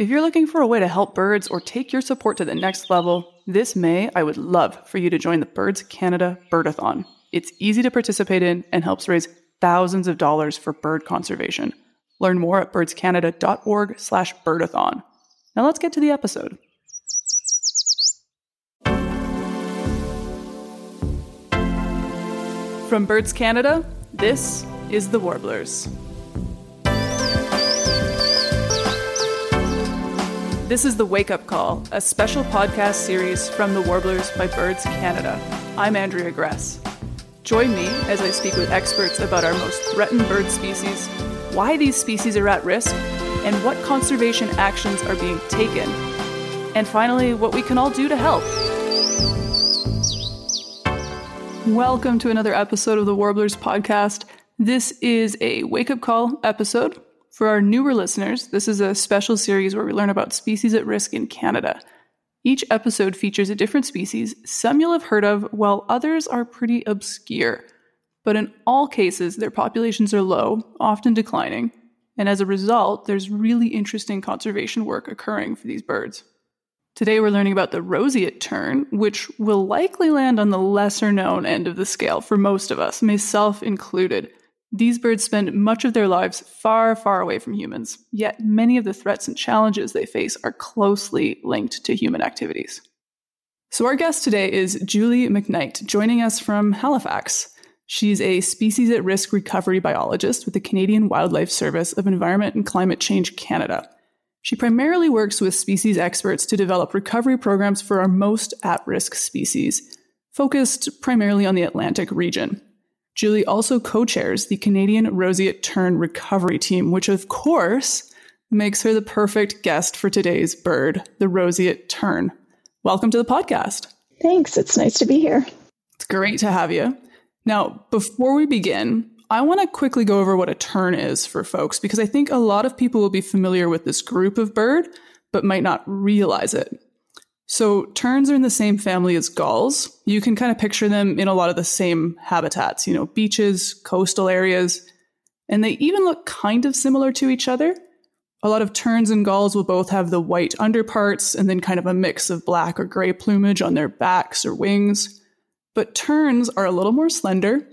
If you're looking for a way to help birds or take your support to the next level, this May I would love for you to join the Birds Canada Birdathon. It's easy to participate in and helps raise thousands of dollars for bird conservation. Learn more at birdscanada.org/birdathon. Now let's get to the episode. From Birds Canada, this is The Warblers. This is The Wake Up Call, a special podcast series from The Warblers by Birds Canada. I'm Andrea Gress. Join me as I speak with experts about our most threatened bird species, why these species are at risk, and what conservation actions are being taken. And finally, what we can all do to help. Welcome to another episode of the Warblers podcast. This is a wake up call episode. For our newer listeners, this is a special series where we learn about species at risk in Canada. Each episode features a different species, some you'll have heard of, while others are pretty obscure. But in all cases, their populations are low, often declining, and as a result, there's really interesting conservation work occurring for these birds. Today we're learning about the roseate tern, which will likely land on the lesser known end of the scale for most of us, myself included. These birds spend much of their lives far, far away from humans, yet many of the threats and challenges they face are closely linked to human activities. So, our guest today is Julie McKnight, joining us from Halifax. She's a species at risk recovery biologist with the Canadian Wildlife Service of Environment and Climate Change Canada. She primarily works with species experts to develop recovery programs for our most at risk species, focused primarily on the Atlantic region. Julie also co chairs the Canadian Roseate Tern Recovery Team, which of course makes her the perfect guest for today's bird, the Roseate Tern. Welcome to the podcast. Thanks. It's nice to be here. It's great to have you. Now, before we begin, I want to quickly go over what a tern is for folks because I think a lot of people will be familiar with this group of bird, but might not realize it. So, terns are in the same family as gulls. You can kind of picture them in a lot of the same habitats, you know, beaches, coastal areas, and they even look kind of similar to each other. A lot of terns and gulls will both have the white underparts and then kind of a mix of black or gray plumage on their backs or wings. But terns are a little more slender,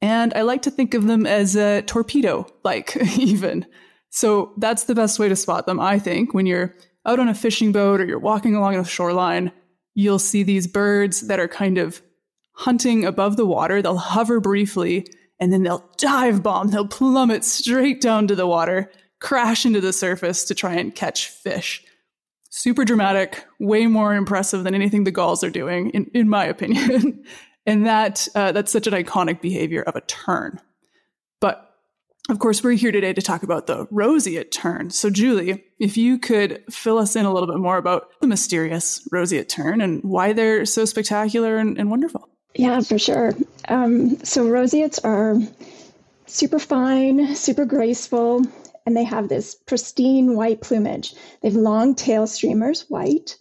and I like to think of them as a torpedo like, even. So that's the best way to spot them, I think, when you're out on a fishing boat or you're walking along the shoreline, you'll see these birds that are kind of hunting above the water. They'll hover briefly and then they'll dive bomb. They'll plummet straight down to the water, crash into the surface to try and catch fish. Super dramatic, way more impressive than anything the gulls are doing, in, in my opinion. and that uh, that's such an iconic behavior of a tern. But of course, we're here today to talk about the roseate tern. So, Julie, if you could fill us in a little bit more about the mysterious roseate tern and why they're so spectacular and, and wonderful. Yeah, for sure. Um, so, roseates are super fine, super graceful, and they have this pristine white plumage. They have long tail streamers, white,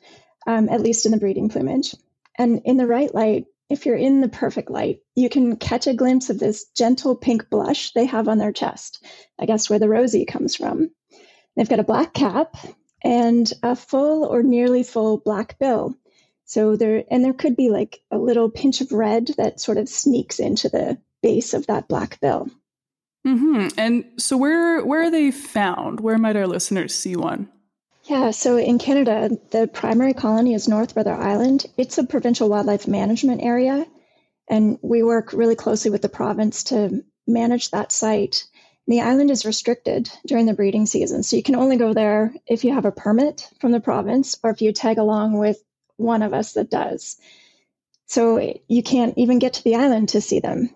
um, at least in the breeding plumage. And in the right light, if you're in the perfect light, you can catch a glimpse of this gentle pink blush they have on their chest. I guess where the rosy comes from. They've got a black cap and a full or nearly full black bill. So there, and there could be like a little pinch of red that sort of sneaks into the base of that black bill. Hmm. And so, where where are they found? Where might our listeners see one? Yeah, so in Canada, the primary colony is North Brother Island. It's a provincial wildlife management area, and we work really closely with the province to manage that site. The island is restricted during the breeding season, so you can only go there if you have a permit from the province or if you tag along with one of us that does. So you can't even get to the island to see them.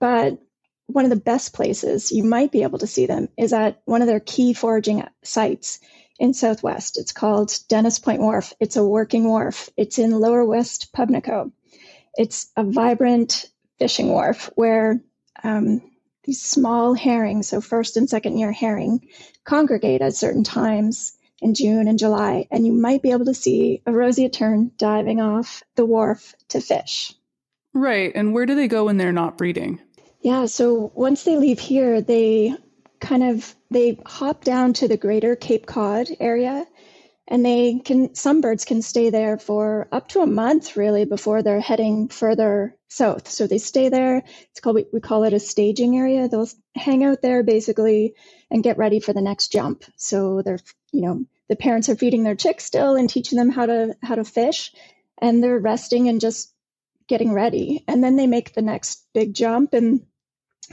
But one of the best places you might be able to see them is at one of their key foraging sites in Southwest. It's called Dennis Point Wharf. It's a working wharf. It's in Lower West Pubnico. It's a vibrant fishing wharf where um, these small herring, so first and second year herring, congregate at certain times in June and July, and you might be able to see a roseate tern diving off the wharf to fish. Right. And where do they go when they're not breeding? Yeah, so once they leave here, they kind of they hop down to the greater Cape Cod area. and they can some birds can stay there for up to a month really before they're heading further south. So they stay there. It's called we, we call it a staging area. They'll hang out there basically and get ready for the next jump. So they're you know the parents are feeding their chicks still and teaching them how to how to fish and they're resting and just getting ready. And then they make the next big jump and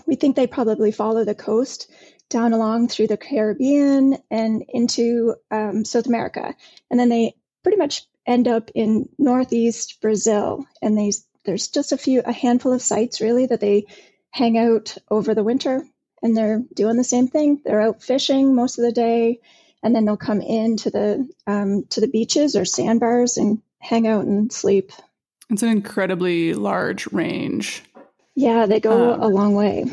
we think they probably follow the coast down along through the Caribbean and into um, South America. And then they pretty much end up in northeast Brazil. And they, there's just a few, a handful of sites really that they hang out over the winter and they're doing the same thing. They're out fishing most of the day and then they'll come into the um, to the beaches or sandbars and hang out and sleep. It's an incredibly large range. Yeah, they go um, a long way.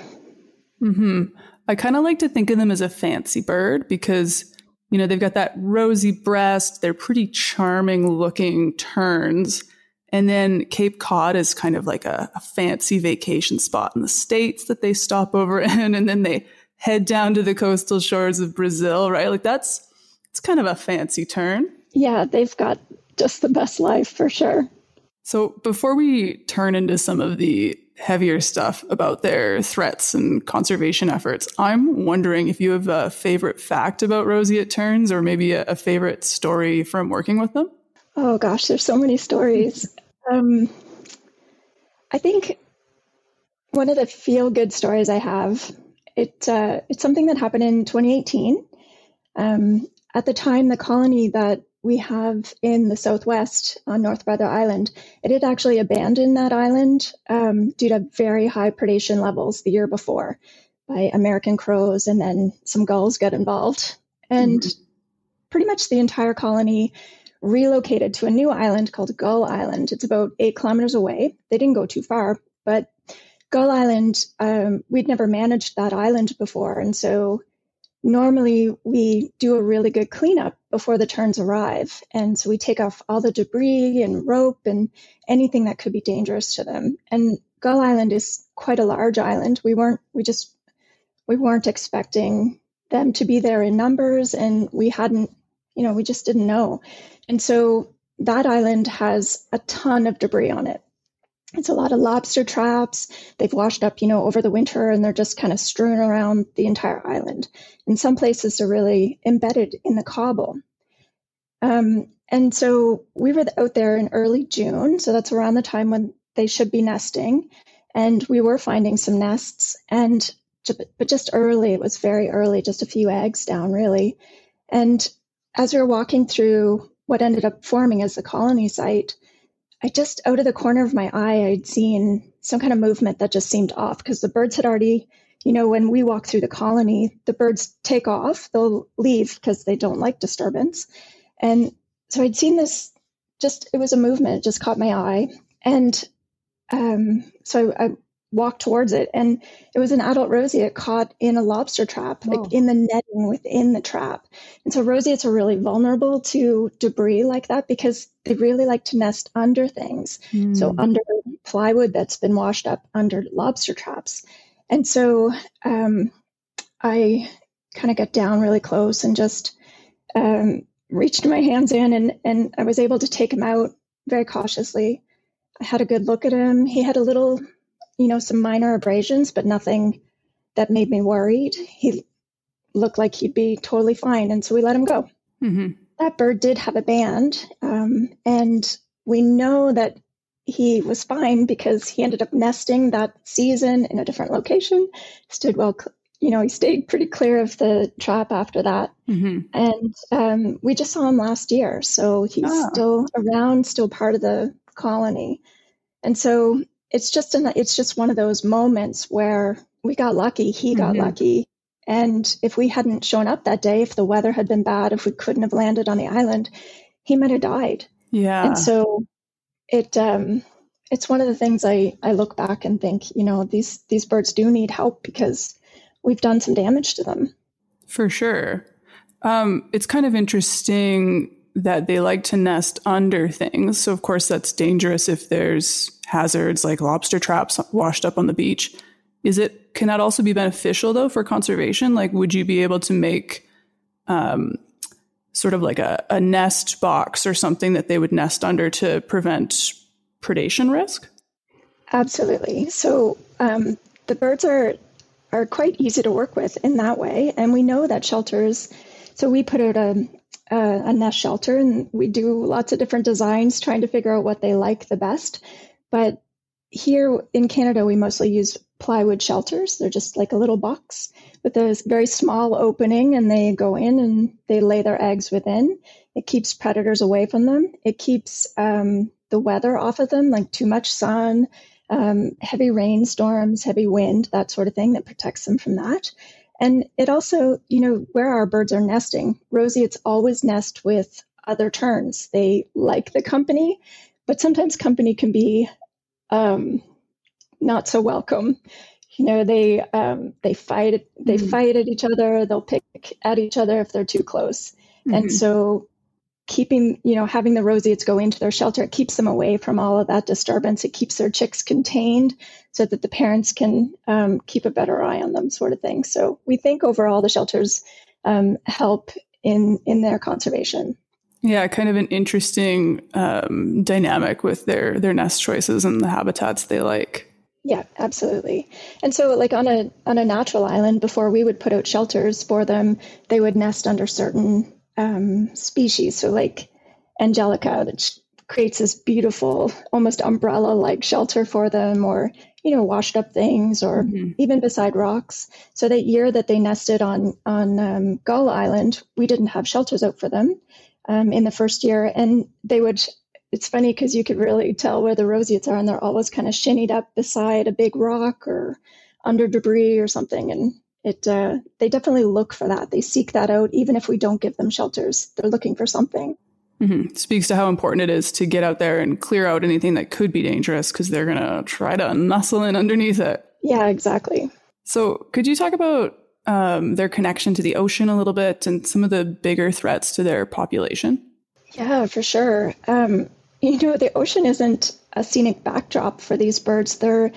Hmm. I kind of like to think of them as a fancy bird because you know they've got that rosy breast. They're pretty charming looking terns. And then Cape Cod is kind of like a, a fancy vacation spot in the States that they stop over in. And then they head down to the coastal shores of Brazil, right? Like that's, it's kind of a fancy tern. Yeah, they've got just the best life for sure. So before we turn into some of the heavier stuff about their threats and conservation efforts. I'm wondering if you have a favorite fact about roseate terns or maybe a, a favorite story from working with them? Oh gosh, there's so many stories. um, I think one of the feel good stories I have, it, uh, it's something that happened in 2018. Um, at the time, the colony that we have in the southwest on North Brother Island, it had actually abandoned that island um, due to very high predation levels the year before by American crows, and then some gulls got involved. And mm-hmm. pretty much the entire colony relocated to a new island called Gull Island. It's about eight kilometers away. They didn't go too far, but Gull Island, um, we'd never managed that island before. And so normally we do a really good cleanup before the terns arrive. And so we take off all the debris and rope and anything that could be dangerous to them. And Gull Island is quite a large island. We weren't, we just, we weren't expecting them to be there in numbers and we hadn't, you know, we just didn't know. And so that island has a ton of debris on it. It's a lot of lobster traps. They've washed up, you know, over the winter and they're just kind of strewn around the entire island. In some places, they're really embedded in the cobble. Um, and so we were out there in early June. So that's around the time when they should be nesting. And we were finding some nests. And, but just early, it was very early, just a few eggs down, really. And as we were walking through what ended up forming as the colony site, I just out of the corner of my eye, I'd seen some kind of movement that just seemed off because the birds had already, you know, when we walk through the colony, the birds take off, they'll leave because they don't like disturbance. And so I'd seen this just, it was a movement, it just caught my eye. And um, so I, walked towards it and it was an adult roseate caught in a lobster trap like oh. in the netting within the trap and so roseates are really vulnerable to debris like that because they really like to nest under things mm. so hmm. under plywood that's been washed up under lobster traps and so um, i kind of got down really close and just um, reached my hands in and, and i was able to take him out very cautiously i had a good look at him he had a little you know, some minor abrasions, but nothing that made me worried. He looked like he'd be totally fine. And so we let him go. Mm-hmm. That bird did have a band. Um, and we know that he was fine because he ended up nesting that season in a different location, stood well, you know, he stayed pretty clear of the trap after that. Mm-hmm. And um, we just saw him last year. So he's oh. still around, still part of the colony. And so it's just an, it's just one of those moments where we got lucky. He got mm-hmm. lucky. And if we hadn't shown up that day, if the weather had been bad, if we couldn't have landed on the island, he might have died. Yeah. And so it um it's one of the things I, I look back and think, you know, these these birds do need help because we've done some damage to them. For sure. Um, it's kind of interesting that they like to nest under things. So, of course, that's dangerous if there's hazards like lobster traps washed up on the beach. Is it, can that also be beneficial though for conservation? Like, would you be able to make um, sort of like a, a nest box or something that they would nest under to prevent predation risk? Absolutely. So um, the birds are are quite easy to work with in that way, and we know that shelters. So we put out a, a, a nest shelter, and we do lots of different designs, trying to figure out what they like the best. But here in Canada, we mostly use plywood shelters. They're just like a little box with a very small opening, and they go in and they lay their eggs within. It keeps predators away from them. It keeps um, the weather off of them, like too much sun, um, heavy rainstorms, heavy wind, that sort of thing that protects them from that. And it also, you know, where our birds are nesting, roseates always nest with other terns. They like the company, but sometimes company can be um, not so welcome. You know, they um, they fight they mm-hmm. fight at each other. They'll pick at each other if they're too close. Mm-hmm. And so keeping, you know, having the roseates go into their shelter, it keeps them away from all of that disturbance. It keeps their chicks contained so that the parents can um, keep a better eye on them, sort of thing. So we think overall the shelters um, help in in their conservation. Yeah, kind of an interesting um, dynamic with their their nest choices and the habitats they like. Yeah, absolutely. And so, like on a on a natural island, before we would put out shelters for them, they would nest under certain um, species. So, like Angelica, that creates this beautiful, almost umbrella like shelter for them, or, you know, washed up things, or mm-hmm. even beside rocks. So, that year that they nested on, on um, Gull Island, we didn't have shelters out for them um, in the first year. And they would, it's funny because you could really tell where the roseates are, and they're always kind of shinnied up beside a big rock or under debris or something. And it uh, they definitely look for that. They seek that out, even if we don't give them shelters. They're looking for something. Mm-hmm. Speaks to how important it is to get out there and clear out anything that could be dangerous because they're going to try to nestle in underneath it. Yeah, exactly. So, could you talk about um, their connection to the ocean a little bit and some of the bigger threats to their population? Yeah, for sure. Um, you know, the ocean isn't a scenic backdrop for these birds. They're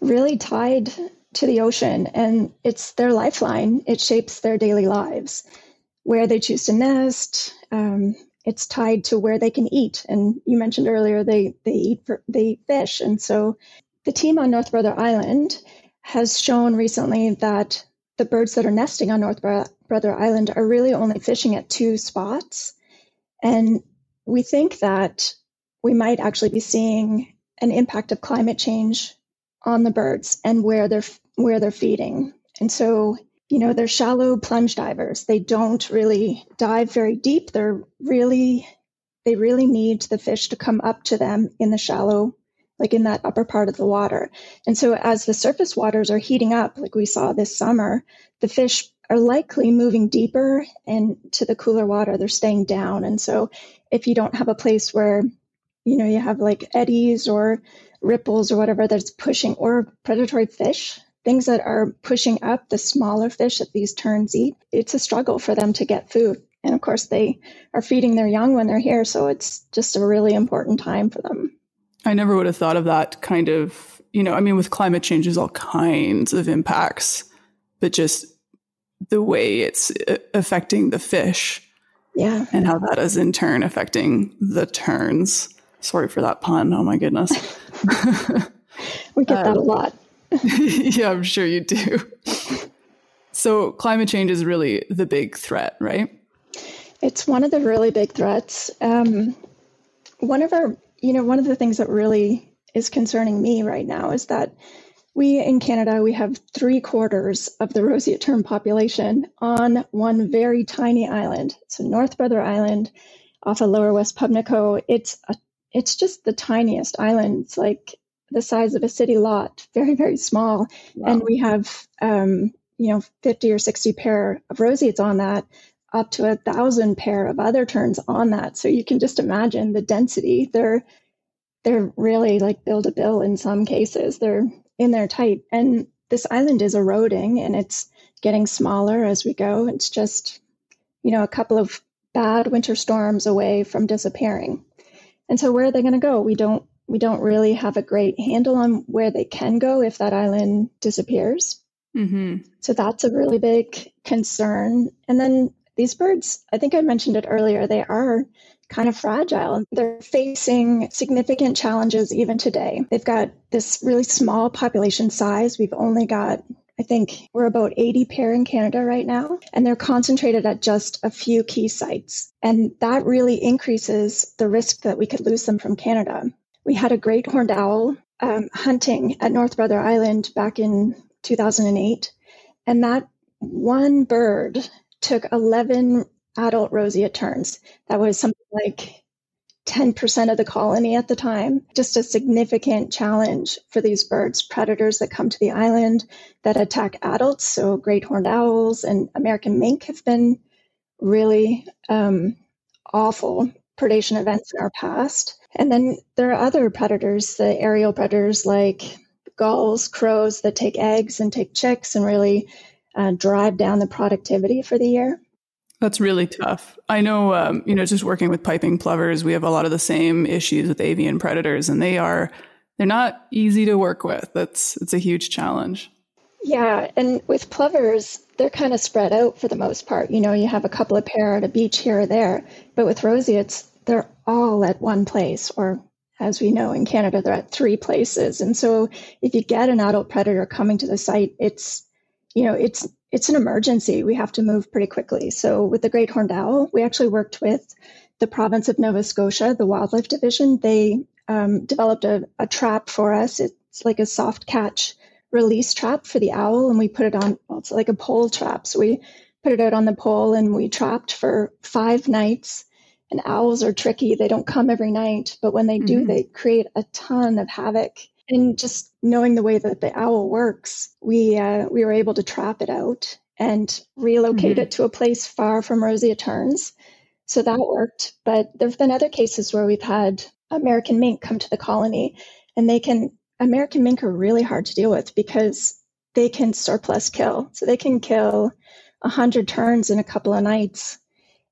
really tied to the ocean and it's their lifeline. It shapes their daily lives. Where they choose to nest, um, it's tied to where they can eat. And you mentioned earlier they they eat they eat fish, and so the team on North Brother Island has shown recently that the birds that are nesting on North Brother Island are really only fishing at two spots, and we think that we might actually be seeing an impact of climate change on the birds and where they're where they're feeding. And so, you know, they're shallow plunge divers. They don't really dive very deep. They're really, they really need the fish to come up to them in the shallow, like in that upper part of the water. And so, as the surface waters are heating up, like we saw this summer, the fish are likely moving deeper and to the cooler water. They're staying down. And so, if you don't have a place where, you know, you have like eddies or ripples or whatever that's pushing, or predatory fish things that are pushing up the smaller fish that these terns eat, it's a struggle for them to get food. And of course, they are feeding their young when they're here. So it's just a really important time for them. I never would have thought of that kind of, you know, I mean, with climate change, there's all kinds of impacts, but just the way it's uh, affecting the fish. Yeah. And how that is in turn affecting the terns. Sorry for that pun. Oh my goodness. we get um, that a um, lot. yeah, I'm sure you do. So, climate change is really the big threat, right? It's one of the really big threats. Um, one of our, you know, one of the things that really is concerning me right now is that we in Canada we have three quarters of the roseate tern population on one very tiny island. So North Brother Island, off of Lower West Pubnico. It's a, it's just the tiniest island. It's like the size of a city lot, very, very small. Wow. And we have, um, you know, 50 or 60 pair of roseates on that, up to a thousand pair of other terns on that. So you can just imagine the density. They're, they're really like build a bill in some cases. They're in there tight. And this island is eroding and it's getting smaller as we go. It's just, you know, a couple of bad winter storms away from disappearing. And so where are they going to go? We don't we don't really have a great handle on where they can go if that island disappears. Mm-hmm. So that's a really big concern. And then these birds, I think I mentioned it earlier, they are kind of fragile. They're facing significant challenges even today. They've got this really small population size. We've only got I think we're about 80 pair in Canada right now, and they're concentrated at just a few key sites. And that really increases the risk that we could lose them from Canada. We had a great horned owl um, hunting at North Brother Island back in 2008, and that one bird took 11 adult roseate terns. That was something like 10% of the colony at the time. Just a significant challenge for these birds, predators that come to the island that attack adults. So, great horned owls and American mink have been really um, awful predation events in our past. And then there are other predators, the aerial predators like gulls, crows that take eggs and take chicks and really uh, drive down the productivity for the year. That's really tough. I know, um, you know, just working with piping plovers, we have a lot of the same issues with avian predators, and they are they're not easy to work with. That's it's a huge challenge. Yeah, and with plovers, they're kind of spread out for the most part. You know, you have a couple of pair at a beach here or there, but with roseates, they're all at one place, or as we know in Canada, they're at three places. And so, if you get an adult predator coming to the site, it's you know, it's it's an emergency. We have to move pretty quickly. So with the great horned owl, we actually worked with the province of Nova Scotia, the wildlife division. They um, developed a, a, trap for us. It's like a soft catch release trap for the owl, and we put it on. Well, it's like a pole trap. So we put it out on the pole, and we trapped for five nights. And owls are tricky; they don't come every night, but when they do, mm-hmm. they create a ton of havoc and just knowing the way that the owl works, we uh, we were able to trap it out and relocate mm-hmm. it to a place far from roseate terns. So that worked. But there have been other cases where we've had American mink come to the colony, and they can American mink are really hard to deal with because they can surplus kill. So they can kill a hundred terns in a couple of nights.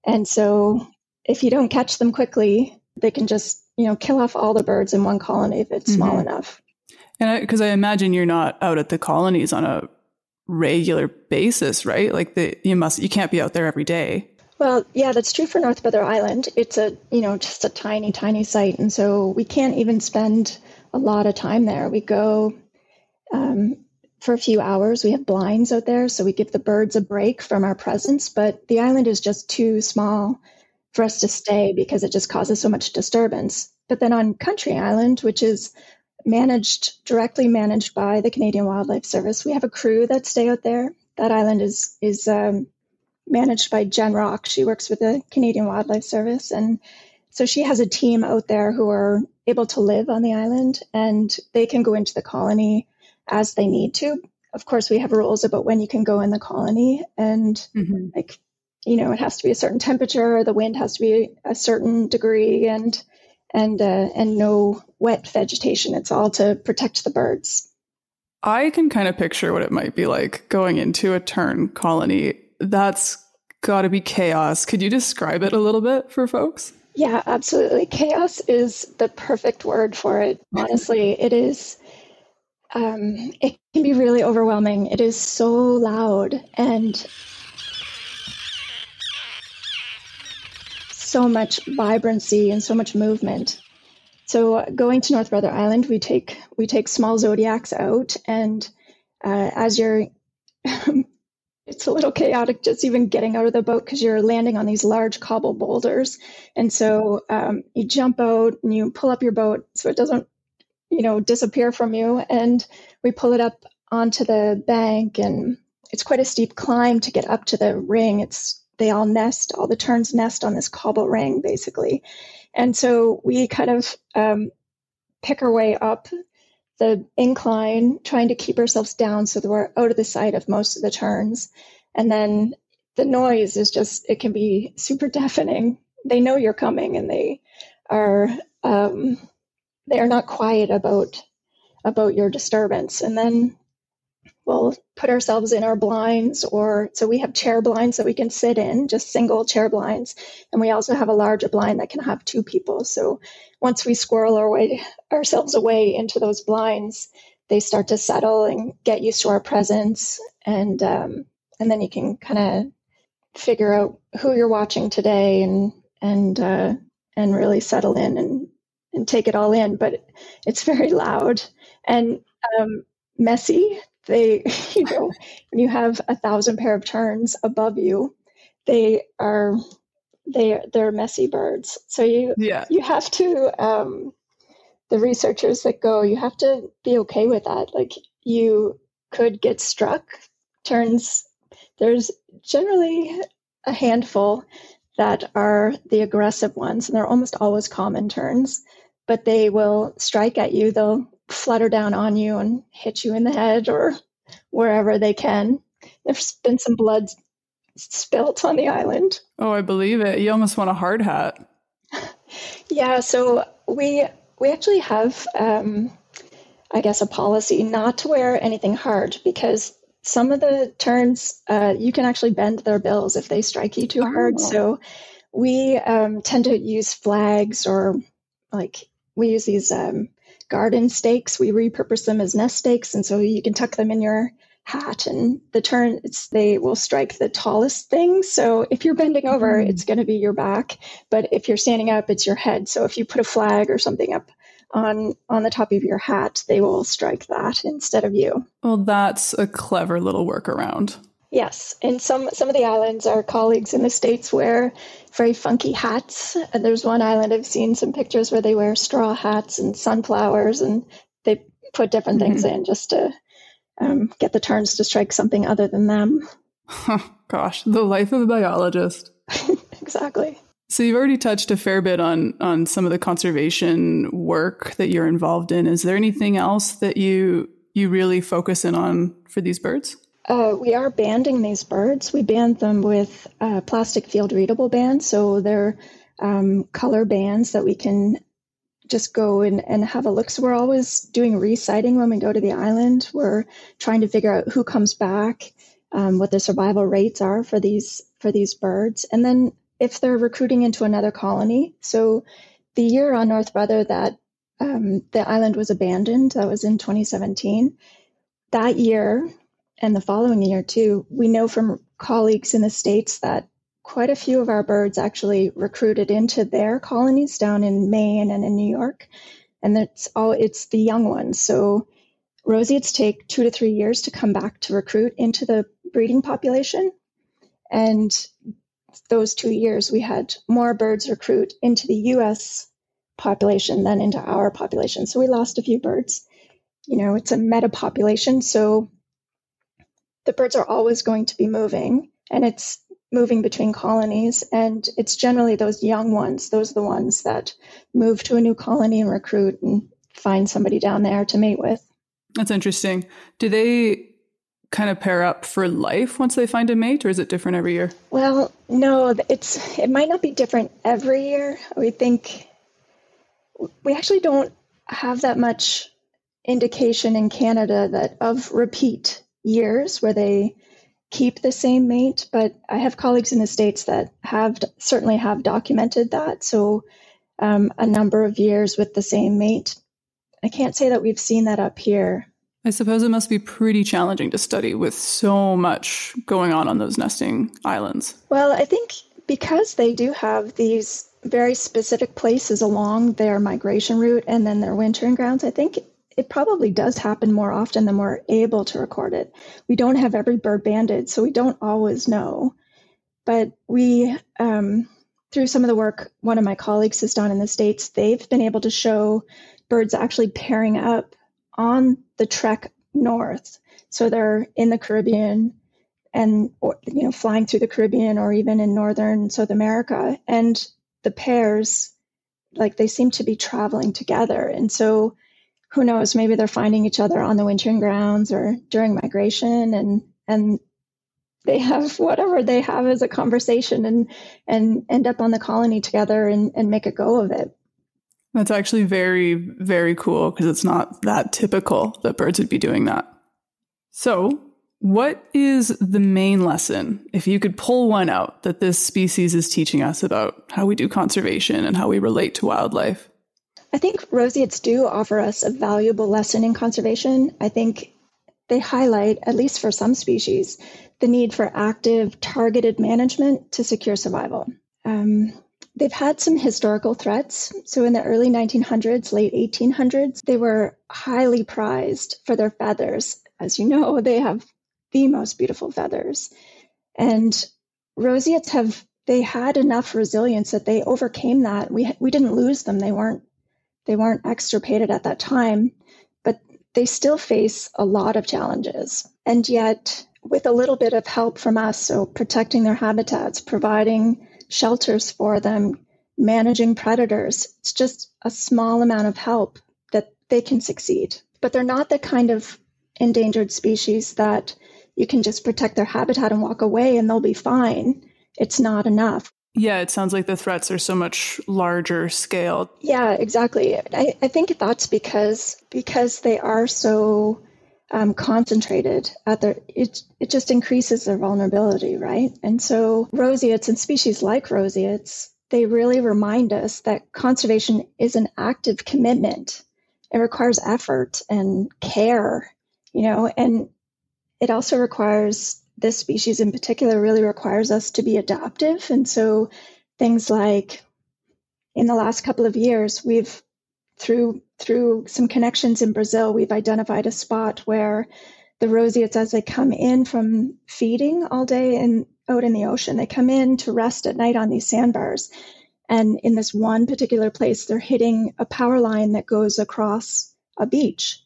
And so if you don't catch them quickly, they can just, you know, kill off all the birds in one colony if it's mm-hmm. small enough. And because I, I, imagine you're not out at the colonies on a regular basis, right? Like the, you must, you can't be out there every day. Well, yeah, that's true for North Brother Island. It's a, you know, just a tiny, tiny site. And so we can't even spend a lot of time there. We go um, for a few hours. We have blinds out there, so we give the birds a break from our presence. But the island is just too small for us to stay because it just causes so much disturbance. But then on Country Island, which is managed directly managed by the Canadian Wildlife Service. We have a crew that stay out there. That island is is um, managed by Jen Rock. She works with the Canadian Wildlife Service, and so she has a team out there who are able to live on the island, and they can go into the colony as they need to. Of course, we have rules about when you can go in the colony, and mm-hmm. like you know, it has to be a certain temperature, the wind has to be a certain degree, and and uh, and no wet vegetation. It's all to protect the birds. I can kind of picture what it might be like going into a tern colony. That's got to be chaos. Could you describe it a little bit for folks? Yeah, absolutely. Chaos is the perfect word for it. Honestly, it is. Um, it can be really overwhelming. It is so loud and so much vibrancy and so much movement. So going to North Brother Island, we take we take small zodiacs out, and uh, as you're, it's a little chaotic just even getting out of the boat because you're landing on these large cobble boulders, and so um, you jump out and you pull up your boat so it doesn't, you know, disappear from you, and we pull it up onto the bank, and it's quite a steep climb to get up to the ring. It's they all nest, all the terns nest on this cobble ring, basically. And so we kind of um, pick our way up the incline, trying to keep ourselves down so that we're out of the sight of most of the terns. And then the noise is just, it can be super deafening. They know you're coming and they are, um, they are not quiet about about your disturbance. And then we'll put ourselves in our blinds or so we have chair blinds that we can sit in just single chair blinds and we also have a larger blind that can have two people so once we squirrel our way ourselves away into those blinds they start to settle and get used to our presence and um, and then you can kind of figure out who you're watching today and and uh, and really settle in and and take it all in. But it's very loud and um, messy. They, you know, when you have a thousand pair of terns above you, they are they they're messy birds. So you yeah. you have to um, the researchers that go, you have to be okay with that. Like you could get struck. Terns there's generally a handful that are the aggressive ones, and they're almost always common terns. but they will strike at you. They'll flutter down on you and hit you in the head or wherever they can. There's been some blood spilt on the island. Oh, I believe it. You almost want a hard hat. yeah, so we we actually have um, I guess a policy not to wear anything hard because some of the terns uh, you can actually bend their bills if they strike you too oh. hard. So we um, tend to use flags or like we use these um, garden stakes. We repurpose them as nest stakes, and so you can tuck them in your hat. And the tern, it's, they will strike the tallest thing. So if you're bending over, mm. it's going to be your back, but if you're standing up, it's your head. So if you put a flag or something up on on the top of your hat, they will strike that instead of you. Well, that's a clever little workaround. Yes, and some some of the islands, our colleagues in the states wear very funky hats. And there's one island I've seen some pictures where they wear straw hats and sunflowers, and they put different mm-hmm. things in just to um, get the terns to strike something other than them. gosh, the life of a biologist. exactly. So you've already touched a fair bit on on some of the conservation work that you're involved in. Is there anything else that you you really focus in on for these birds? Uh, we are banding these birds. We band them with uh, plastic field readable bands, so they're um, color bands that we can just go and, and have a look. So we're always doing resighting when we go to the island. We're trying to figure out who comes back, um, what the survival rates are for these for these birds, and then if they're recruiting into another colony. So the year on North Brother that um, the island was abandoned, that was in 2017. That year, and the following year too, we know from colleagues in the States that quite a few of our birds actually recruited into their colonies down in Maine and in New York. And it's all it's the young ones. So roseates take two to three years to come back to recruit into the breeding population. And those two years, we had more birds recruit into the US population than into our population. So we lost a few birds. You know, it's a meta population. So the birds are always going to be moving and it's moving between colonies. And it's generally those young ones, those are the ones that move to a new colony and recruit and find somebody down there to mate with. That's interesting. Do they kind of pair up for life once they find a mate or is it different every year? Well, no, it's it might not be different every year. We think we actually don't have that much indication in Canada that of repeat years where they keep the same mate, but I have colleagues in the states that have certainly have documented that. So um, a number of years with the same mate. I can't say that we've seen that up here. I suppose it must be pretty challenging to study with so much going on on those nesting islands. Well, I think because they do have these very specific places along their migration route and then their wintering grounds, I think it probably does happen more often than we're able to record it. We don't have every bird banded, so we don't always know. But we, um, through some of the work one of my colleagues has done in the States, they've been able to show birds actually pairing up on the trek north. So they're in the Caribbean and, or, you know, flying through the Caribbean or even in northern South America. And the pairs, like they seem to be traveling together. And so who knows, maybe they're finding each other on the wintering grounds or during migration and and they have whatever they have as a conversation and and end up on the colony together and, and make a go of it. That's actually very, very cool because it's not that typical that birds would be doing that. So, what is the main lesson, if you could pull one out, that this species is teaching us about how we do conservation and how we relate to wildlife? I think roseates do offer us a valuable lesson in conservation. I think they highlight, at least for some species, the need for active, targeted management to secure survival. Um, they've had some historical threats. So in the early 1900s, late 1800s, they were highly prized for their feathers. As you know, they have the most beautiful feathers. And roseates have they had enough resilience that they overcame that. We we didn't lose them. They weren't they weren't extirpated at that time, but they still face a lot of challenges. And yet, with a little bit of help from us, so protecting their habitats, providing shelters for them, managing predators, it's just a small amount of help that they can succeed. But they're not the kind of endangered species that you can just protect their habitat and walk away and they'll be fine. It's not enough. Yeah, it sounds like the threats are so much larger scale. Yeah, exactly. I, I think that's because because they are so um, concentrated at their it it just increases their vulnerability, right? And so roseates and species like roseates, they really remind us that conservation is an active commitment. It requires effort and care, you know, and it also requires this species in particular really requires us to be adaptive. And so things like in the last couple of years, we've through through some connections in Brazil, we've identified a spot where the roseates, as they come in from feeding all day and out in the ocean, they come in to rest at night on these sandbars. And in this one particular place, they're hitting a power line that goes across a beach.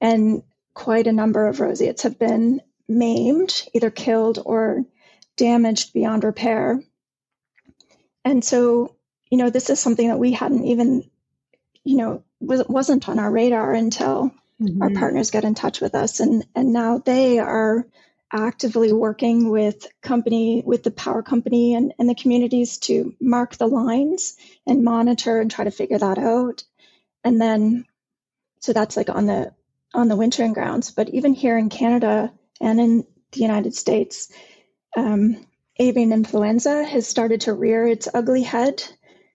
And quite a number of roseates have been maimed, either killed or damaged beyond repair. And so, you know, this is something that we hadn't even, you know, was, wasn't on our radar until mm-hmm. our partners got in touch with us. And, and now they are actively working with company, with the power company and, and the communities to mark the lines and monitor and try to figure that out. And then, so that's like on the, on the wintering grounds. But even here in Canada, and in the United States, um, avian influenza has started to rear its ugly head.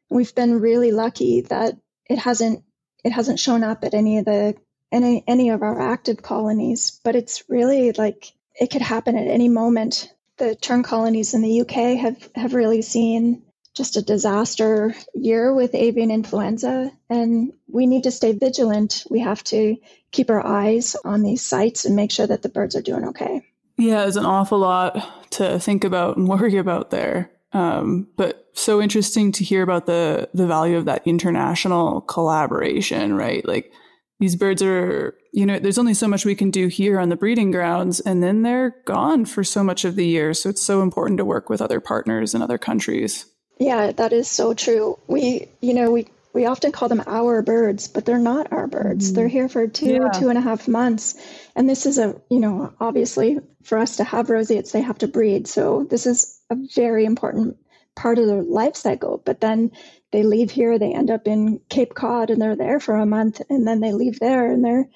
We've been really lucky that it hasn't it hasn't shown up at any of the any any of our active colonies, but it's really like it could happen at any moment. The tern colonies in the UK have have really seen just a disaster year with avian influenza, and we need to stay vigilant. We have to keep our eyes on these sites and make sure that the birds are doing okay. Yeah, it's an awful lot to think about and worry about there. Um, but so interesting to hear about the the value of that international collaboration, right? Like these birds are, you know, there's only so much we can do here on the breeding grounds, and then they're gone for so much of the year. So it's so important to work with other partners in other countries. Yeah, that is so true. We, you know, we we often call them our birds, but they're not our birds. Mm-hmm. They're here for two, yeah. two and a half months. And this is a, you know, obviously for us to have roseates, they have to breed. So this is a very important part of their life cycle. But then they leave here, they end up in Cape Cod and they're there for a month and then they leave there and they're,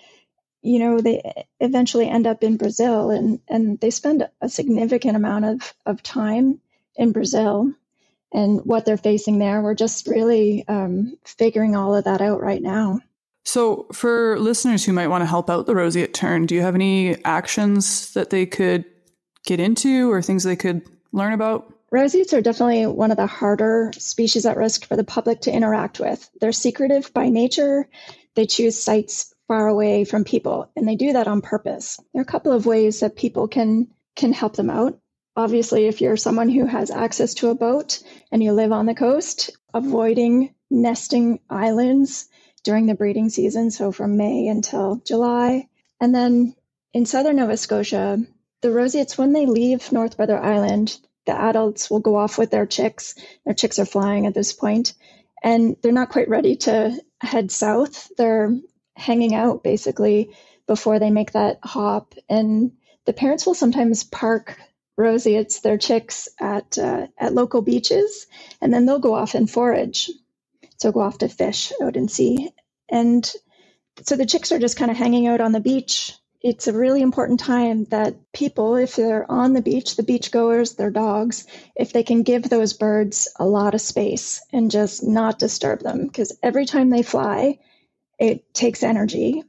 you know, they eventually end up in Brazil and, and they spend a significant amount of, of time in Brazil and what they're facing there. We're just really um, figuring all of that out right now. So, for listeners who might want to help out the roseate tern, do you have any actions that they could get into or things they could learn about? Roseates are definitely one of the harder species at risk for the public to interact with. They're secretive by nature. They choose sites far away from people, and they do that on purpose. There are a couple of ways that people can can help them out. Obviously, if you're someone who has access to a boat and you live on the coast, avoiding nesting islands during the breeding season, so from May until July. And then in southern Nova Scotia, the roseates, when they leave North Brother Island, the adults will go off with their chicks. Their chicks are flying at this point, and they're not quite ready to head south. They're hanging out basically before they make that hop. And the parents will sometimes park roseates their chicks at uh, at local beaches, and then they'll go off and forage. So go off to fish out in sea, and so the chicks are just kind of hanging out on the beach. It's a really important time that people, if they're on the beach, the beachgoers, their dogs, if they can give those birds a lot of space and just not disturb them, because every time they fly, it takes energy.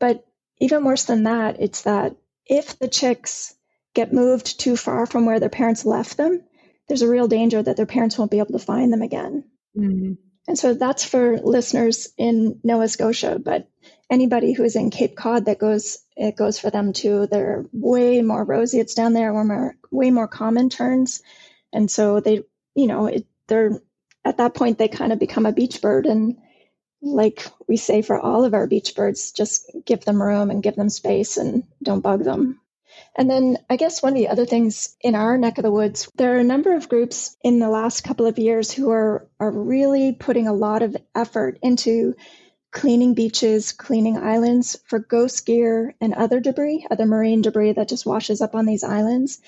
But even worse than that, it's that if the chicks get moved too far from where their parents left them, there's a real danger that their parents won't be able to find them again. Mm-hmm. And so that's for listeners in Nova Scotia, but anybody who is in Cape Cod that goes it goes for them too. They're way more rosy. It's down there, way more, way more common terns, and so they, you know, it, they're at that point they kind of become a beach bird, and like we say for all of our beach birds, just give them room and give them space and don't bug them. And then I guess one of the other things in our neck of the woods, there are a number of groups in the last couple of years who are are really putting a lot of effort into cleaning beaches, cleaning islands for ghost gear and other debris, other marine debris that just washes up on these islands.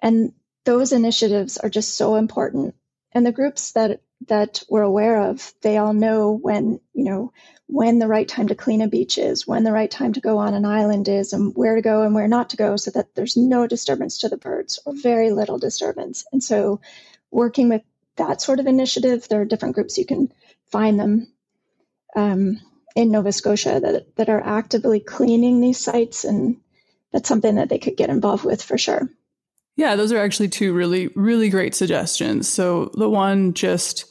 And those initiatives are just so important. And the groups that that we're aware of, they all know when, you know, when the right time to clean a beach is, when the right time to go on an island is, and where to go and where not to go so that there's no disturbance to the birds or very little disturbance. And so working with that sort of initiative, there are different groups you can find them um, in Nova Scotia that, that are actively cleaning these sites. And that's something that they could get involved with for sure. Yeah, those are actually two really, really great suggestions. So the one just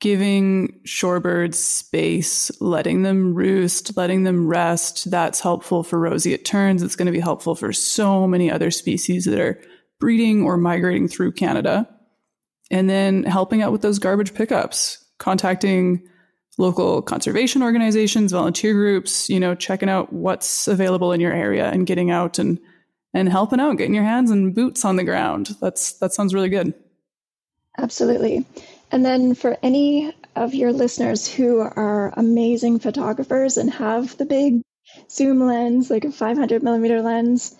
giving shorebirds space, letting them roost, letting them rest, that's helpful for roseate terns. It's going to be helpful for so many other species that are breeding or migrating through Canada. And then helping out with those garbage pickups, contacting local conservation organizations, volunteer groups, you know, checking out what's available in your area and getting out and and helping out, getting your hands and boots on the ground. That's that sounds really good. Absolutely. And then for any of your listeners who are amazing photographers and have the big zoom lens, like a 500 millimeter lens,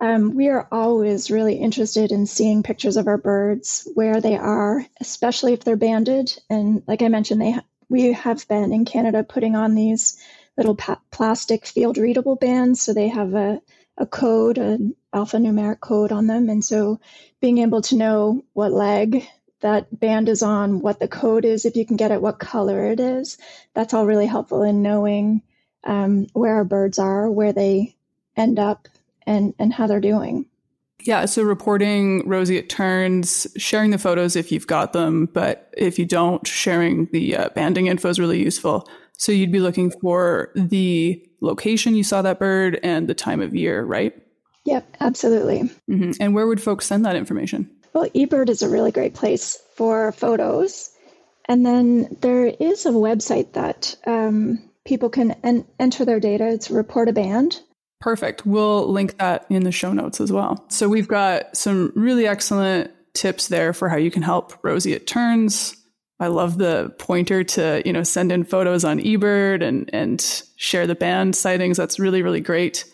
um, we are always really interested in seeing pictures of our birds where they are, especially if they're banded. And like I mentioned, they we have been in Canada putting on these little pa- plastic field readable bands. So they have a, a code, an alphanumeric code on them. And so being able to know what leg that band is on, what the code is, if you can get it, what color it is, that's all really helpful in knowing um, where our birds are, where they end up, and, and how they're doing. Yeah, so reporting roseate terns, sharing the photos if you've got them, but if you don't, sharing the uh, banding info is really useful. So you'd be looking for the location you saw that bird and the time of year, right? Yep, absolutely. Mm-hmm. And where would folks send that information? Well, eBird is a really great place for photos. And then there is a website that um, people can en- enter their data. It's Report a Band. Perfect. We'll link that in the show notes as well. So we've got some really excellent tips there for how you can help roseate terns. I love the pointer to, you know, send in photos on eBird and and share the band sightings. That's really, really great.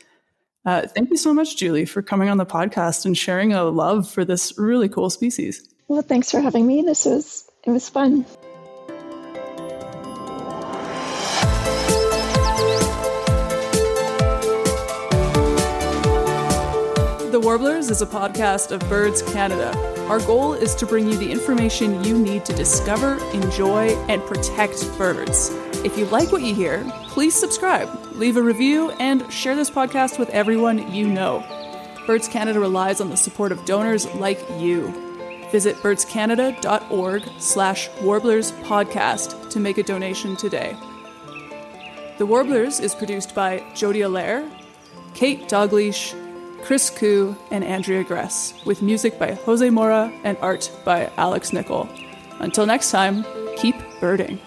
Uh, thank you so much, Julie, for coming on the podcast and sharing a love for this really cool species. Well, thanks for having me. This was it was fun. The Warblers is a podcast of Birds Canada. Our goal is to bring you the information you need to discover, enjoy, and protect birds. If you like what you hear, please subscribe, leave a review, and share this podcast with everyone you know. Birds Canada relies on the support of donors like you. Visit birdscanada.org slash warblers podcast to make a donation today. The Warblers is produced by Jody Allair, Kate Dogleash, Chris Koo, and Andrea Gress, with music by Jose Mora and art by Alex Nickel. Until next time, keep birding.